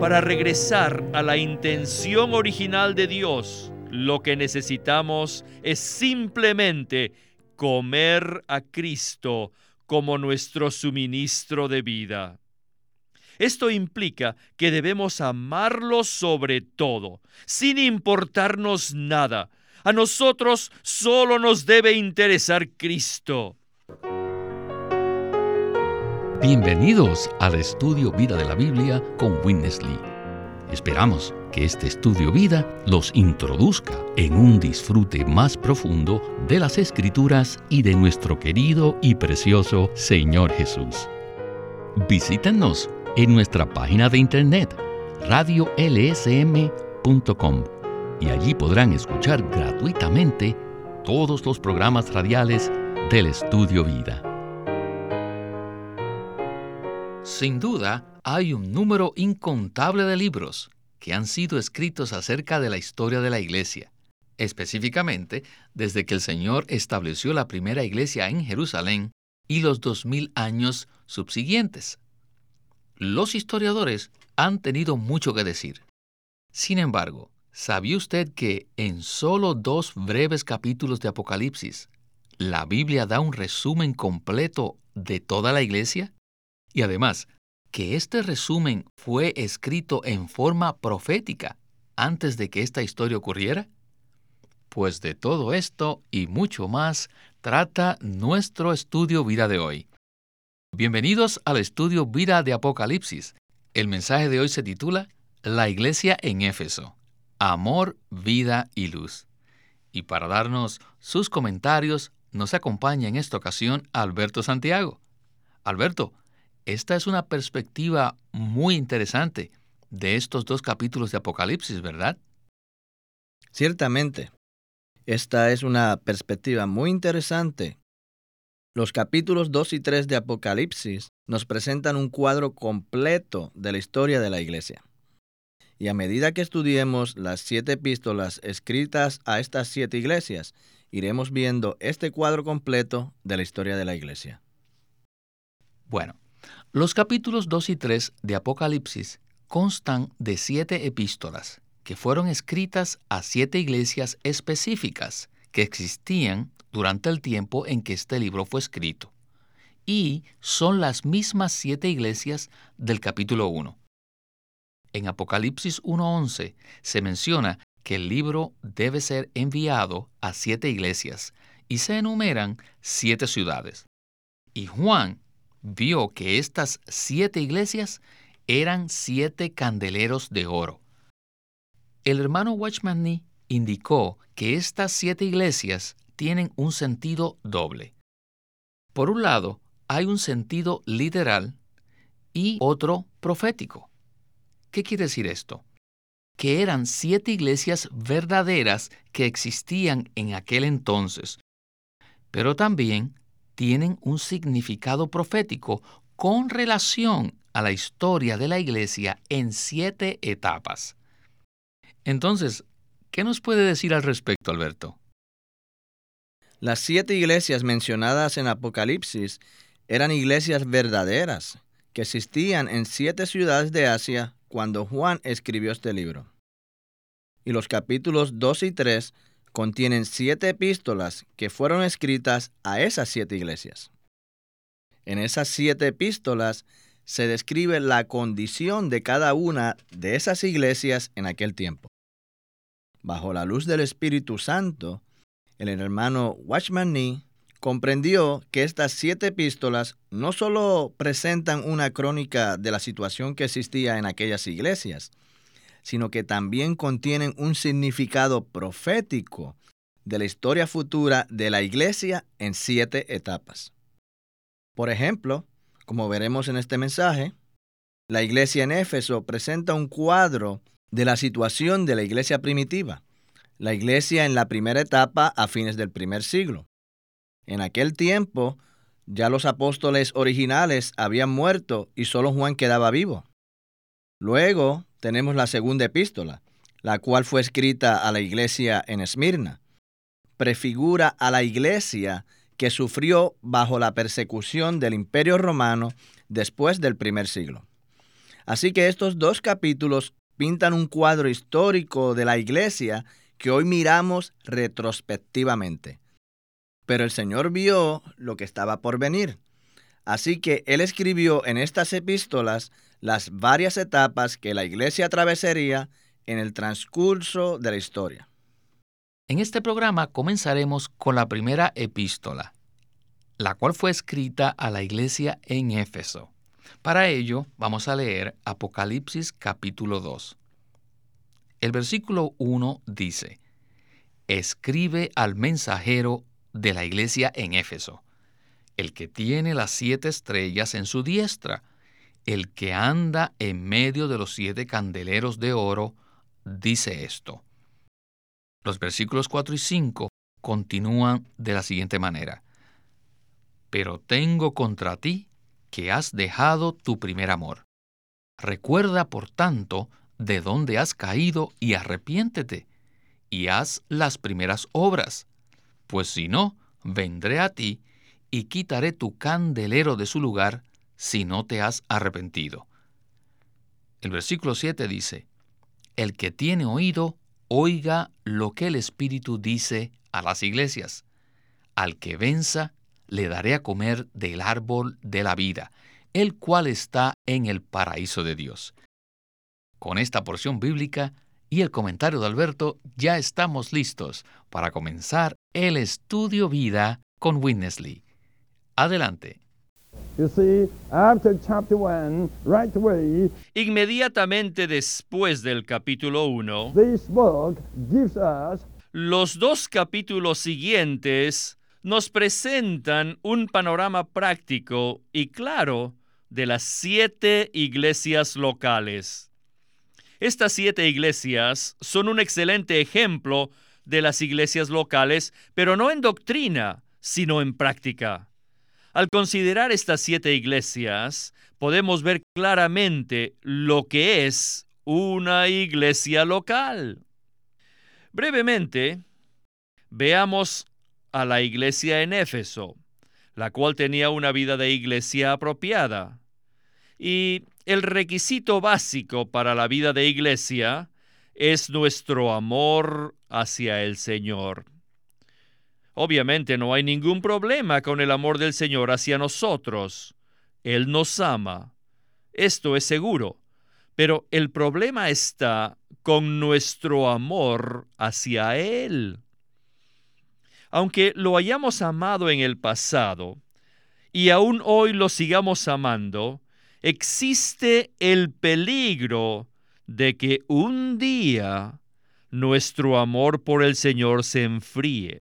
Para regresar a la intención original de Dios, lo que necesitamos es simplemente comer a Cristo como nuestro suministro de vida. Esto implica que debemos amarlo sobre todo, sin importarnos nada. A nosotros solo nos debe interesar Cristo. Bienvenidos al estudio Vida de la Biblia con Winnesley. Esperamos que este estudio vida los introduzca en un disfrute más profundo de las Escrituras y de nuestro querido y precioso Señor Jesús. Visítenos en nuestra página de internet radiolsm.com y allí podrán escuchar gratuitamente todos los programas radiales del Estudio Vida. Sin duda, hay un número incontable de libros que han sido escritos acerca de la historia de la Iglesia, específicamente desde que el Señor estableció la primera iglesia en Jerusalén y los dos mil años subsiguientes. Los historiadores han tenido mucho que decir. Sin embargo, ¿sabía usted que en solo dos breves capítulos de Apocalipsis, la Biblia da un resumen completo de toda la iglesia? Y además, que este resumen fue escrito en forma profética antes de que esta historia ocurriera? Pues de todo esto y mucho más trata nuestro estudio vida de hoy. Bienvenidos al estudio Vida de Apocalipsis. El mensaje de hoy se titula La iglesia en Éfeso. Amor, vida y luz. Y para darnos sus comentarios nos acompaña en esta ocasión Alberto Santiago. Alberto, esta es una perspectiva muy interesante de estos dos capítulos de Apocalipsis, ¿verdad? Ciertamente. Esta es una perspectiva muy interesante los capítulos 2 y 3 de Apocalipsis nos presentan un cuadro completo de la historia de la Iglesia. Y a medida que estudiemos las siete epístolas escritas a estas siete iglesias, iremos viendo este cuadro completo de la historia de la Iglesia. Bueno, los capítulos 2 y 3 de Apocalipsis constan de siete epístolas que fueron escritas a siete iglesias específicas que existían durante el tiempo en que este libro fue escrito. Y son las mismas siete iglesias del capítulo 1. En Apocalipsis 1.11 se menciona que el libro debe ser enviado a siete iglesias y se enumeran siete ciudades. Y Juan vio que estas siete iglesias eran siete candeleros de oro. El hermano Watchman Nee indicó que estas siete iglesias tienen un sentido doble. Por un lado, hay un sentido literal y otro profético. ¿Qué quiere decir esto? Que eran siete iglesias verdaderas que existían en aquel entonces, pero también tienen un significado profético con relación a la historia de la iglesia en siete etapas. Entonces, ¿qué nos puede decir al respecto, Alberto? Las siete iglesias mencionadas en Apocalipsis eran iglesias verdaderas que existían en siete ciudades de Asia cuando Juan escribió este libro. Y los capítulos 2 y 3 contienen siete epístolas que fueron escritas a esas siete iglesias. En esas siete epístolas se describe la condición de cada una de esas iglesias en aquel tiempo. Bajo la luz del Espíritu Santo, el hermano Watchman Nee comprendió que estas siete epístolas no solo presentan una crónica de la situación que existía en aquellas iglesias, sino que también contienen un significado profético de la historia futura de la iglesia en siete etapas. Por ejemplo, como veremos en este mensaje, la iglesia en Éfeso presenta un cuadro de la situación de la iglesia primitiva la iglesia en la primera etapa a fines del primer siglo. En aquel tiempo ya los apóstoles originales habían muerto y solo Juan quedaba vivo. Luego tenemos la segunda epístola, la cual fue escrita a la iglesia en Esmirna. Prefigura a la iglesia que sufrió bajo la persecución del imperio romano después del primer siglo. Así que estos dos capítulos pintan un cuadro histórico de la iglesia que hoy miramos retrospectivamente. Pero el Señor vio lo que estaba por venir. Así que Él escribió en estas epístolas las varias etapas que la iglesia atravesaría en el transcurso de la historia. En este programa comenzaremos con la primera epístola, la cual fue escrita a la iglesia en Éfeso. Para ello vamos a leer Apocalipsis capítulo 2. El versículo 1 dice, Escribe al mensajero de la iglesia en Éfeso, el que tiene las siete estrellas en su diestra, el que anda en medio de los siete candeleros de oro, dice esto. Los versículos 4 y 5 continúan de la siguiente manera. Pero tengo contra ti que has dejado tu primer amor. Recuerda, por tanto, de dónde has caído y arrepiéntete, y haz las primeras obras, pues si no, vendré a ti y quitaré tu candelero de su lugar si no te has arrepentido. El versículo 7 dice, El que tiene oído, oiga lo que el Espíritu dice a las iglesias. Al que venza, le daré a comer del árbol de la vida, el cual está en el paraíso de Dios. Con esta porción bíblica y el comentario de Alberto, ya estamos listos para comenzar el estudio vida con Winnesley. Adelante. Inmediatamente después del capítulo 1, los dos capítulos siguientes nos presentan un panorama práctico y claro de las siete iglesias locales. Estas siete iglesias son un excelente ejemplo de las iglesias locales, pero no en doctrina, sino en práctica. Al considerar estas siete iglesias, podemos ver claramente lo que es una iglesia local. Brevemente, veamos a la iglesia en Éfeso, la cual tenía una vida de iglesia apropiada. Y el requisito básico para la vida de iglesia es nuestro amor hacia el Señor. Obviamente no hay ningún problema con el amor del Señor hacia nosotros. Él nos ama. Esto es seguro. Pero el problema está con nuestro amor hacia Él. Aunque lo hayamos amado en el pasado y aún hoy lo sigamos amando, existe el peligro de que un día nuestro amor por el Señor se enfríe.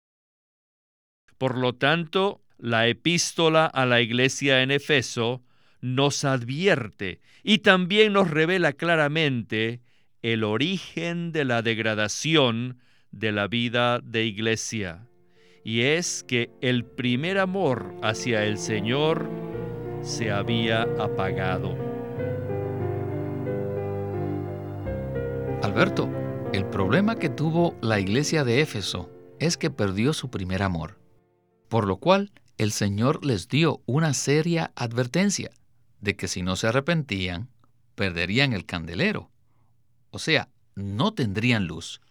Por lo tanto, la epístola a la iglesia en Efeso nos advierte y también nos revela claramente el origen de la degradación de la vida de iglesia. Y es que el primer amor hacia el Señor se había apagado. Alberto, el problema que tuvo la iglesia de Éfeso es que perdió su primer amor, por lo cual el Señor les dio una seria advertencia de que si no se arrepentían, perderían el candelero, o sea, no tendrían luz.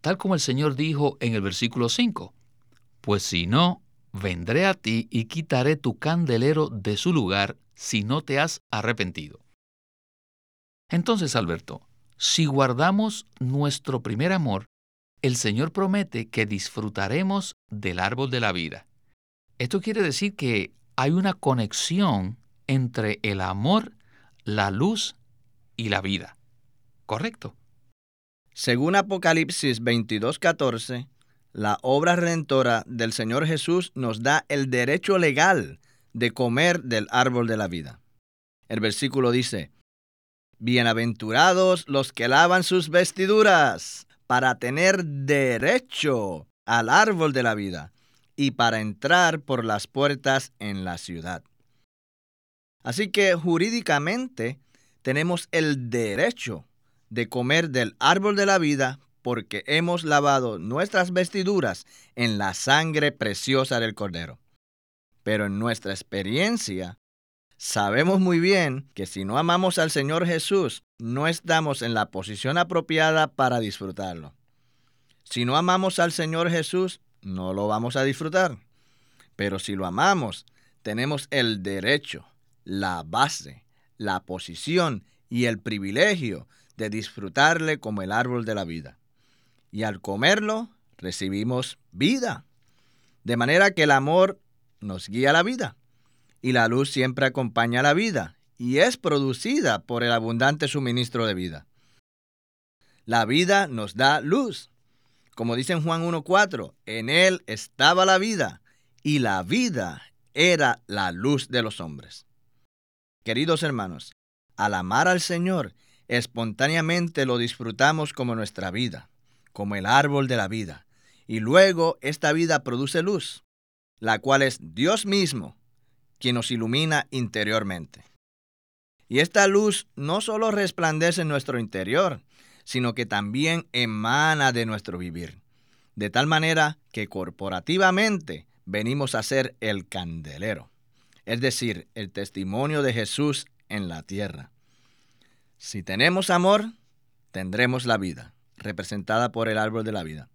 Tal como el Señor dijo en el versículo 5, pues si no, vendré a ti y quitaré tu candelero de su lugar si no te has arrepentido. Entonces, Alberto, si guardamos nuestro primer amor, el Señor promete que disfrutaremos del árbol de la vida. Esto quiere decir que hay una conexión entre el amor, la luz y la vida. ¿Correcto? Según Apocalipsis 22:14, la obra redentora del Señor Jesús nos da el derecho legal de comer del árbol de la vida. El versículo dice, Bienaventurados los que lavan sus vestiduras para tener derecho al árbol de la vida y para entrar por las puertas en la ciudad. Así que jurídicamente tenemos el derecho de comer del árbol de la vida porque hemos lavado nuestras vestiduras en la sangre preciosa del Cordero. Pero en nuestra experiencia, Sabemos muy bien que si no amamos al Señor Jesús, no estamos en la posición apropiada para disfrutarlo. Si no amamos al Señor Jesús, no lo vamos a disfrutar. Pero si lo amamos, tenemos el derecho, la base, la posición y el privilegio de disfrutarle como el árbol de la vida. Y al comerlo, recibimos vida. De manera que el amor nos guía a la vida y la luz siempre acompaña la vida y es producida por el abundante suministro de vida. La vida nos da luz. Como dice en Juan 1.4, en él estaba la vida y la vida era la luz de los hombres. Queridos hermanos, al amar al Señor, espontáneamente lo disfrutamos como nuestra vida, como el árbol de la vida, y luego esta vida produce luz, la cual es Dios mismo quien nos ilumina interiormente. Y esta luz no solo resplandece en nuestro interior, sino que también emana de nuestro vivir, de tal manera que corporativamente venimos a ser el candelero, es decir, el testimonio de Jesús en la tierra. Si tenemos amor, tendremos la vida, representada por el árbol de la vida.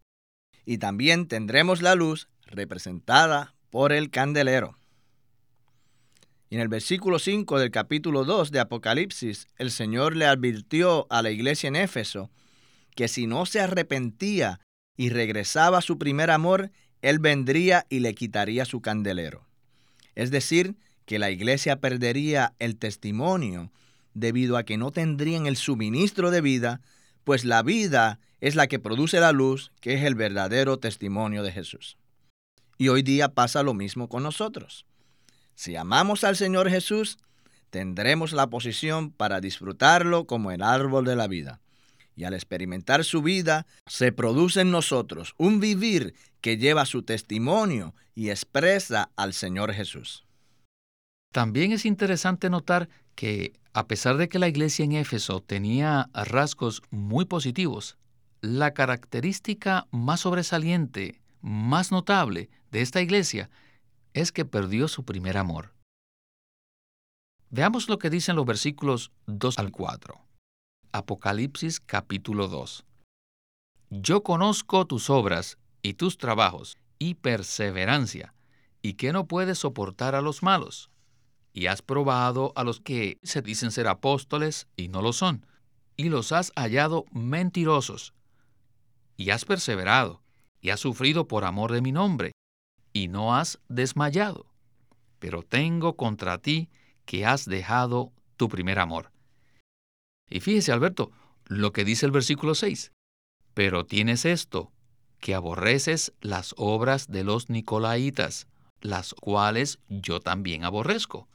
Y también tendremos la luz, representada por el candelero. Y en el versículo 5 del capítulo 2 de Apocalipsis, el Señor le advirtió a la iglesia en Éfeso que si no se arrepentía y regresaba a su primer amor, Él vendría y le quitaría su candelero. Es decir, que la iglesia perdería el testimonio debido a que no tendrían el suministro de vida, pues la vida es la que produce la luz, que es el verdadero testimonio de Jesús. Y hoy día pasa lo mismo con nosotros. Si amamos al Señor Jesús, tendremos la posición para disfrutarlo como el árbol de la vida. Y al experimentar su vida, se produce en nosotros un vivir que lleva su testimonio y expresa al Señor Jesús. También es interesante notar que, a pesar de que la iglesia en Éfeso tenía rasgos muy positivos, la característica más sobresaliente, más notable de esta iglesia es que perdió su primer amor. Veamos lo que dicen los versículos 2 al 4. Apocalipsis capítulo 2. Yo conozco tus obras y tus trabajos y perseverancia, y que no puedes soportar a los malos, y has probado a los que se dicen ser apóstoles y no lo son, y los has hallado mentirosos, y has perseverado, y has sufrido por amor de mi nombre, y no has desmayado. Pero tengo contra ti que has dejado tu primer amor. Y fíjese, Alberto, lo que dice el versículo 6. Pero tienes esto, que aborreces las obras de los Nicolaitas, las cuales yo también aborrezco.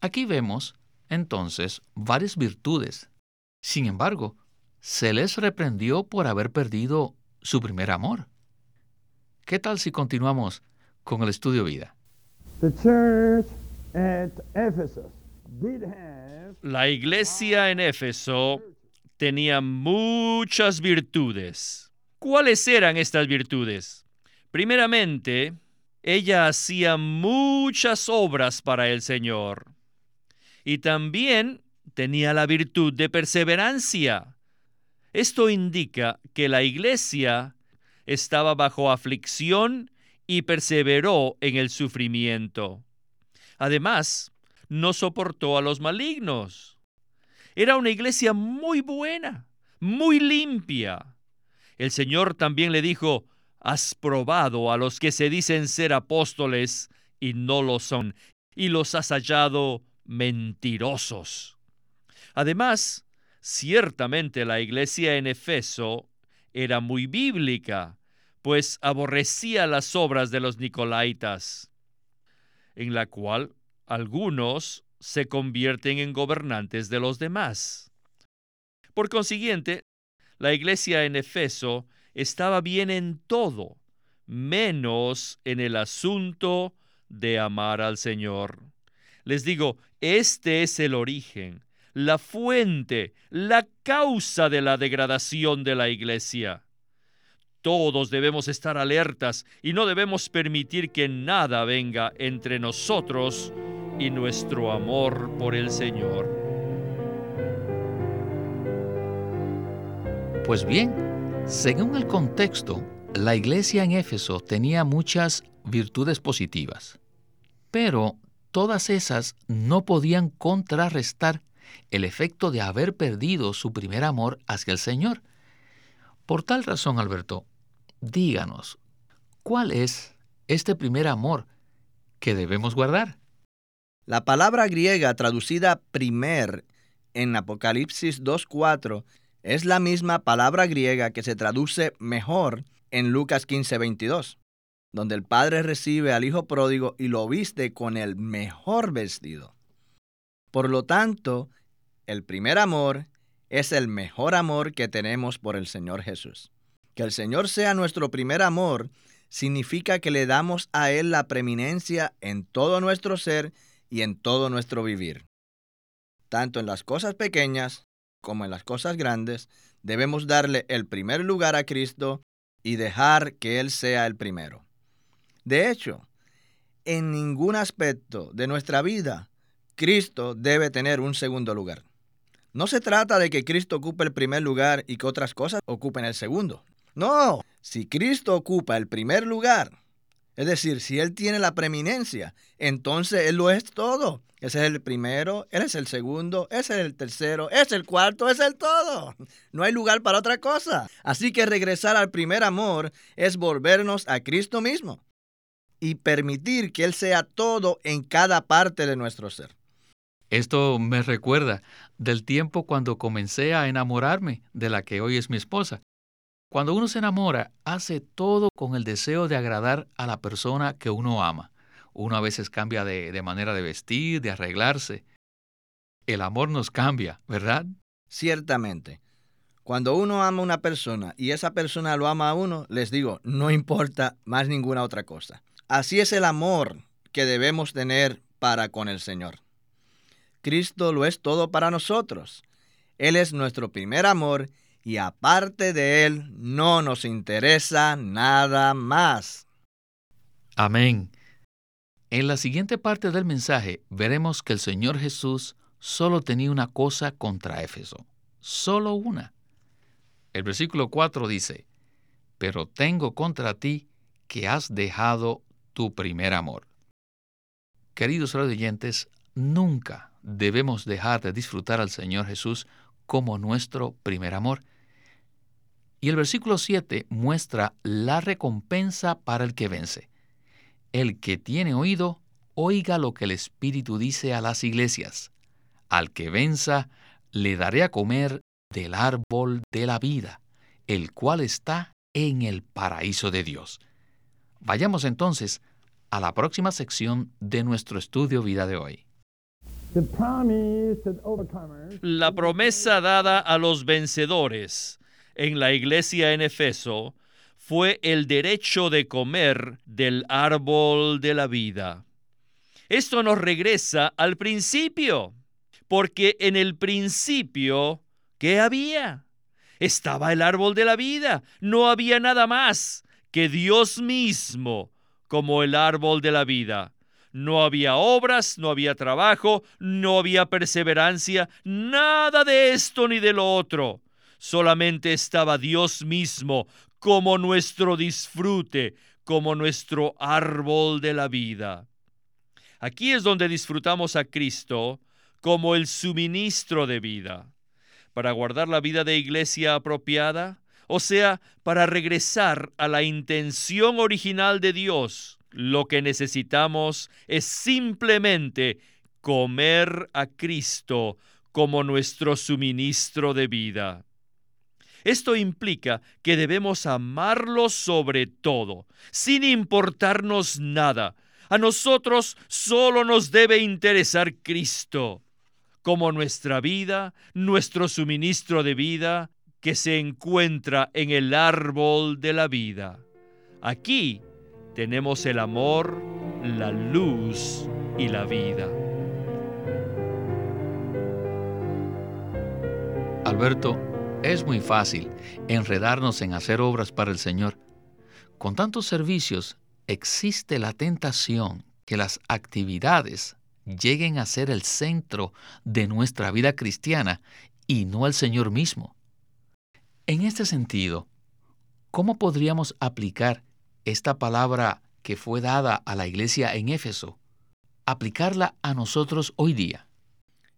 Aquí vemos, entonces, varias virtudes. Sin embargo, se les reprendió por haber perdido su primer amor. ¿Qué tal si continuamos con el estudio vida? La iglesia en Éfeso tenía muchas virtudes. ¿Cuáles eran estas virtudes? Primeramente, ella hacía muchas obras para el Señor. Y también tenía la virtud de perseverancia. Esto indica que la iglesia estaba bajo aflicción y perseveró en el sufrimiento. Además, no soportó a los malignos. Era una iglesia muy buena, muy limpia. El Señor también le dijo, has probado a los que se dicen ser apóstoles y no lo son, y los has hallado mentirosos. Además, ciertamente la iglesia en Efeso era muy bíblica, pues aborrecía las obras de los Nicolaitas, en la cual algunos se convierten en gobernantes de los demás. Por consiguiente, la iglesia en Efeso estaba bien en todo, menos en el asunto de amar al Señor. Les digo, este es el origen, la fuente, la causa de la degradación de la iglesia. Todos debemos estar alertas y no debemos permitir que nada venga entre nosotros y nuestro amor por el Señor. Pues bien, según el contexto, la iglesia en Éfeso tenía muchas virtudes positivas, pero todas esas no podían contrarrestar el efecto de haber perdido su primer amor hacia el Señor. Por tal razón, Alberto, díganos, ¿cuál es este primer amor que debemos guardar? La palabra griega traducida primer en Apocalipsis 2.4 es la misma palabra griega que se traduce mejor en Lucas 15.22, donde el padre recibe al hijo pródigo y lo viste con el mejor vestido. Por lo tanto, el primer amor es el mejor amor que tenemos por el Señor Jesús. Que el Señor sea nuestro primer amor significa que le damos a Él la preeminencia en todo nuestro ser y en todo nuestro vivir. Tanto en las cosas pequeñas como en las cosas grandes, debemos darle el primer lugar a Cristo y dejar que Él sea el primero. De hecho, en ningún aspecto de nuestra vida, Cristo debe tener un segundo lugar. No se trata de que Cristo ocupe el primer lugar y que otras cosas ocupen el segundo. No, si Cristo ocupa el primer lugar, es decir, si Él tiene la preeminencia, entonces Él lo es todo. Ese es el primero, Él es el segundo, ese es el tercero, es el cuarto, es el todo. No hay lugar para otra cosa. Así que regresar al primer amor es volvernos a Cristo mismo y permitir que Él sea todo en cada parte de nuestro ser. Esto me recuerda del tiempo cuando comencé a enamorarme de la que hoy es mi esposa. Cuando uno se enamora, hace todo con el deseo de agradar a la persona que uno ama. Uno a veces cambia de, manera de vestir, de arreglarse. El amor nos cambia, ¿verdad? Ciertamente. Cuando uno ama a una persona y esa persona lo ama a uno, les digo, no importa más ninguna otra cosa. Así es el amor que debemos tener para con el Señor. Cristo lo es todo para nosotros. Él es nuestro primer amor y aparte de Él no nos interesa nada más. Amén. En la siguiente parte del mensaje veremos que el Señor Jesús solo tenía una cosa contra Éfeso, solo una. El versículo 4 dice, pero tengo contra ti que has dejado tu primer amor. Queridos oyentes, nunca debemos dejar de disfrutar al Señor Jesús como nuestro primer amor. Y el versículo 7 muestra la recompensa para el que vence. El que tiene oído, oiga lo que el Espíritu dice a las iglesias. Al que venza, le daré a comer del árbol de la vida, el cual está en el paraíso de Dios. Vayamos entonces a la próxima sección de nuestro estudio vida de hoy. La promesa dada a los vencedores en la iglesia en Efeso fue el derecho de comer del árbol de la vida. Esto nos regresa al principio, porque en el principio, ¿qué había? Estaba el árbol de la vida, no había nada más que Dios mismo como el árbol de la vida. No había obras, no había trabajo, no había perseverancia, nada de esto ni de lo otro. Solamente estaba Dios mismo como nuestro disfrute, como nuestro árbol de la vida. Aquí es donde disfrutamos a Cristo como el suministro de vida. Para guardar la vida de iglesia apropiada, o sea, para regresar a la intención original de Dios, lo que necesitamos es simplemente comer a Cristo como nuestro suministro de vida. Esto implica que debemos amarlo sobre todo, sin importarnos nada. A nosotros solo nos debe interesar Cristo, como nuestra vida, nuestro suministro de vida, que se encuentra en el árbol de la vida. Aquí tenemos el amor, la luz y la vida. Alberto, es muy fácil enredarnos en hacer obras para el Señor. Con tantos servicios existe la tentación que las actividades lleguen a ser el centro de nuestra vida cristiana y no el Señor mismo. En este sentido, ¿cómo podríamos aplicar esta palabra que fue dada a la iglesia en Éfeso, aplicarla a nosotros hoy día?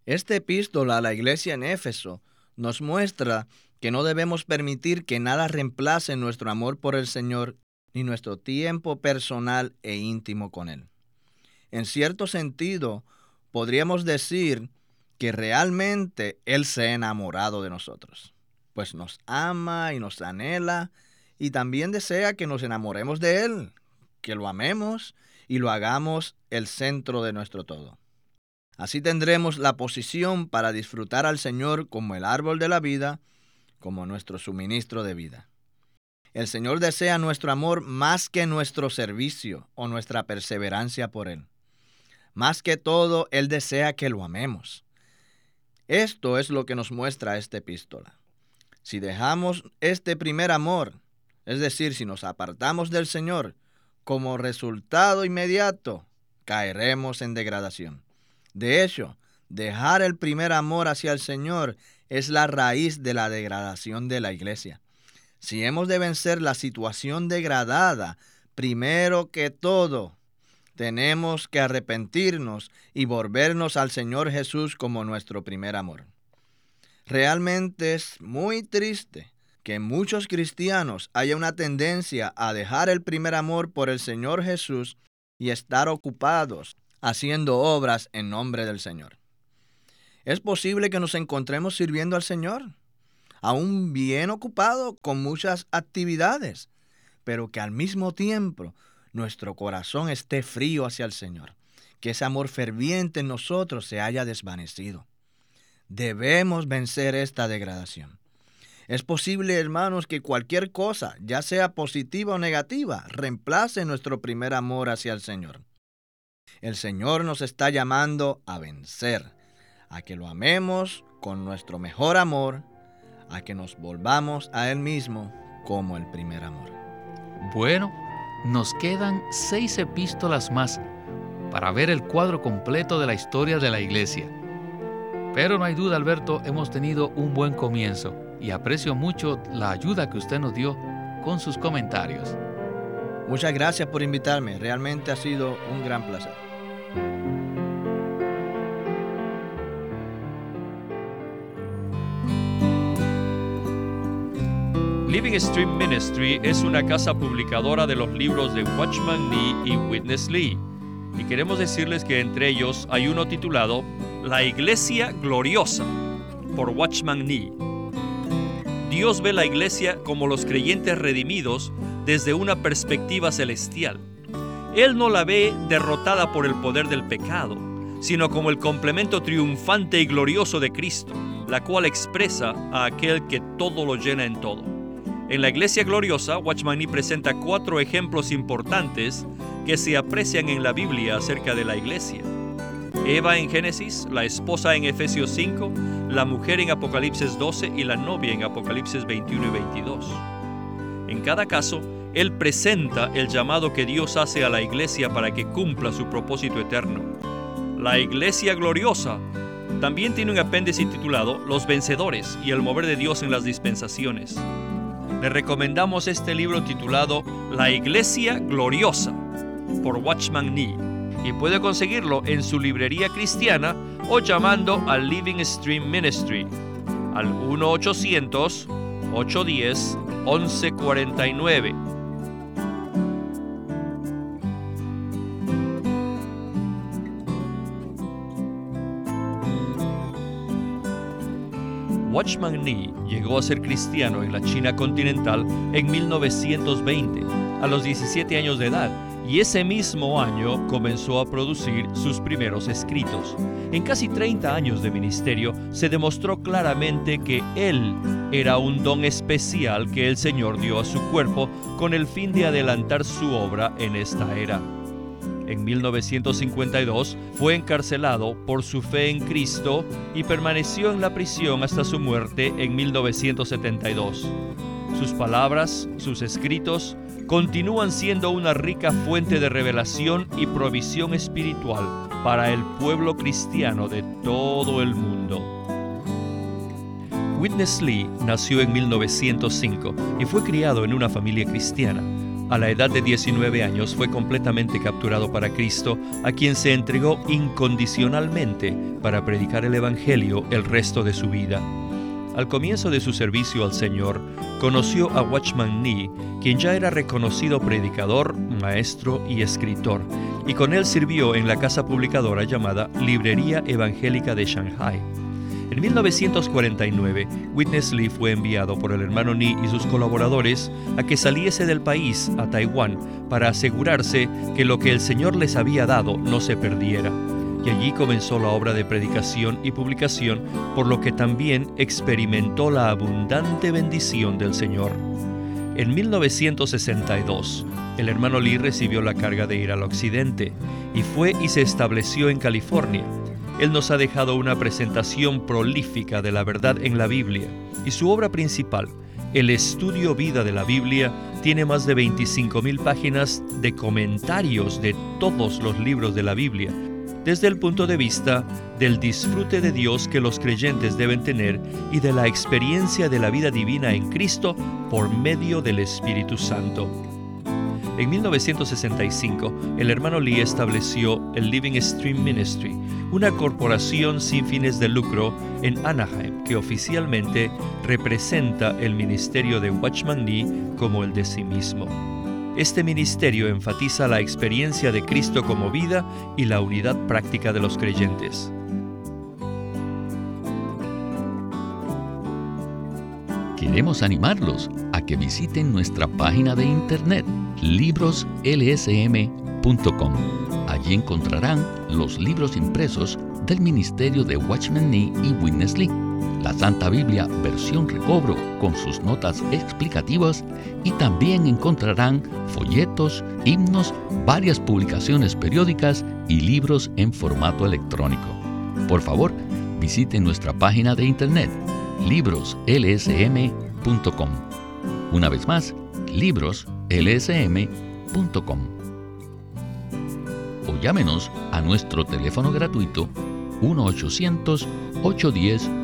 Esta epístola a la iglesia en Éfeso nos muestra que no debemos permitir que nada reemplace nuestro amor por el Señor ni nuestro tiempo personal e íntimo con Él. En cierto sentido, podríamos decir que realmente Él se ha enamorado de nosotros, pues nos ama y nos anhela y también desea que nos enamoremos de Él, que lo amemos y lo hagamos el centro de nuestro todo. Así tendremos la posición para disfrutar al Señor como el árbol de la vida, como nuestro suministro de vida. El Señor desea nuestro amor más que nuestro servicio o nuestra perseverancia por Él. Más que todo, Él desea que lo amemos. Esto es lo que nos muestra esta epístola. Si dejamos este primer amor, es decir, si nos apartamos del Señor, como resultado inmediato, caeremos en degradación. De hecho, dejar el primer amor hacia el Señor es la raíz de la degradación de la iglesia. Si hemos de vencer la situación degradada, primero que todo, tenemos que arrepentirnos y volvernos al Señor Jesús como nuestro primer amor. Realmente es muy triste que en muchos cristianos haya una tendencia a dejar el primer amor por el Señor Jesús y estar ocupados haciendo obras en nombre del Señor. Es posible que nos encontremos sirviendo al Señor, aún bien ocupado con muchas actividades, pero que al mismo tiempo nuestro corazón esté frío hacia el Señor, que ese amor ferviente en nosotros se haya desvanecido. Debemos vencer esta degradación. Es posible, hermanos, que cualquier cosa, ya sea positiva o negativa, reemplace nuestro primer amor hacia el Señor. El Señor nos está llamando a vencer, a que lo amemos con nuestro mejor amor a que nos volvamos a Él mismo como el primer amor. Bueno, nos quedan seis epístolas más para ver el cuadro completo de la historia de la iglesia. Pero no hay duda, Alberto, hemos tenido un buen comienzo y aprecio mucho la ayuda que usted nos dio con sus comentarios. Muchas gracias por invitarme, realmente ha sido un gran placer. Living Stream Ministry es una casa publicadora de los libros de Watchman Nee y Witness Lee. Y queremos decirles que entre ellos hay uno titulado La Iglesia Gloriosa por Watchman Nee. Dios ve la iglesia como los creyentes redimidos desde una perspectiva celestial. Él no la ve derrotada por el poder del pecado, sino como el complemento triunfante y glorioso de Cristo, la cual expresa a aquel que todo lo llena en todo. En la Iglesia Gloriosa, Watchman Nee presenta cuatro ejemplos importantes que se aprecian en la Biblia acerca de la Iglesia. Eva en Génesis, la esposa en Efesios 5, la mujer en Apocalipsis 12 y la novia en Apocalipsis 21 y 22. En cada caso, él presenta el llamado que Dios hace a la iglesia para que cumpla su propósito eterno. La iglesia gloriosa también tiene un apéndice titulado Los vencedores y el mover de Dios en las dispensaciones le recomendamos este libro titulado La Iglesia Gloriosa por Watchman Nee y puede conseguirlo en su librería cristiana o llamando al Living Stream Ministry al 1-800-810-1149 Watchman Nee llegó a ser cristiano en la China continental en 1920, a los 17 años de edad, y ese mismo año comenzó a producir sus primeros escritos. En casi 30 años de ministerio se demostró claramente que él era un don especial que el Señor dio a su cuerpo con el fin de adelantar su obra en esta era. En 1952 fue encarcelado por su fe en Cristo y permaneció en la prisión hasta su muerte en 1972. Sus palabras, sus escritos, continúan siendo una rica fuente de revelación y provisión espiritual para el pueblo cristiano de todo el mundo. Witness Lee nació en 1905 y fue criado en una familia cristiana. A la edad de 19 años fue completamente capturado para Cristo, a quien se entregó incondicionalmente para predicar el Evangelio el resto de su vida. Al comienzo de su servicio al Señor, conoció a Watchman Nee, quien ya era reconocido predicador, maestro y escritor, y con él sirvió en la casa publicadora llamada Librería Evangélica de Shanghai. En 1949, Witness Lee fue enviado por el hermano Nee y sus colaboradores a que saliese del país a Taiwán para asegurarse que lo que el Señor les había dado no se perdiera y allí comenzó la obra de predicación y publicación, por lo que también experimentó la abundante bendición del Señor. En 1962, el hermano Lee recibió la carga de ir al occidente y fue y se estableció en California. Él nos ha dejado una presentación prolífica de la verdad en la Biblia y su obra principal, el estudio vida de la Biblia, tiene más de 25.000 páginas de comentarios de todos los libros de la Biblia, desde el punto de vista del disfrute de Dios que los creyentes deben tener y de la experiencia de la vida divina en Cristo por medio del Espíritu Santo. En 1965, el hermano Lee estableció el Living Stream Ministry, una corporación sin fines de lucro en Anaheim que oficialmente representa el ministerio de Watchman Lee como el de sí mismo. Este ministerio enfatiza la experiencia de Cristo como vida y la unidad práctica de los creyentes. Queremos animarlos a que visiten nuestra página de internet libroslsm.com. Allí encontrarán los libros impresos del ministerio de Watchman Nee y Witness Lee la Santa Biblia versión recobro con sus notas explicativas y también encontrarán folletos, himnos, varias publicaciones periódicas y libros en formato electrónico. Por favor, visiten nuestra página de internet libroslsm.com. Una vez más, libroslsm.com. O llámenos a nuestro teléfono gratuito 1 800 810